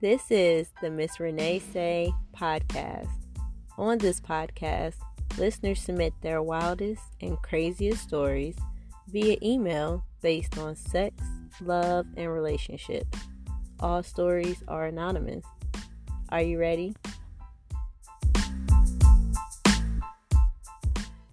This is the Miss Renee Say podcast. On this podcast, listeners submit their wildest and craziest stories via email based on sex, love, and relationships. All stories are anonymous. Are you ready?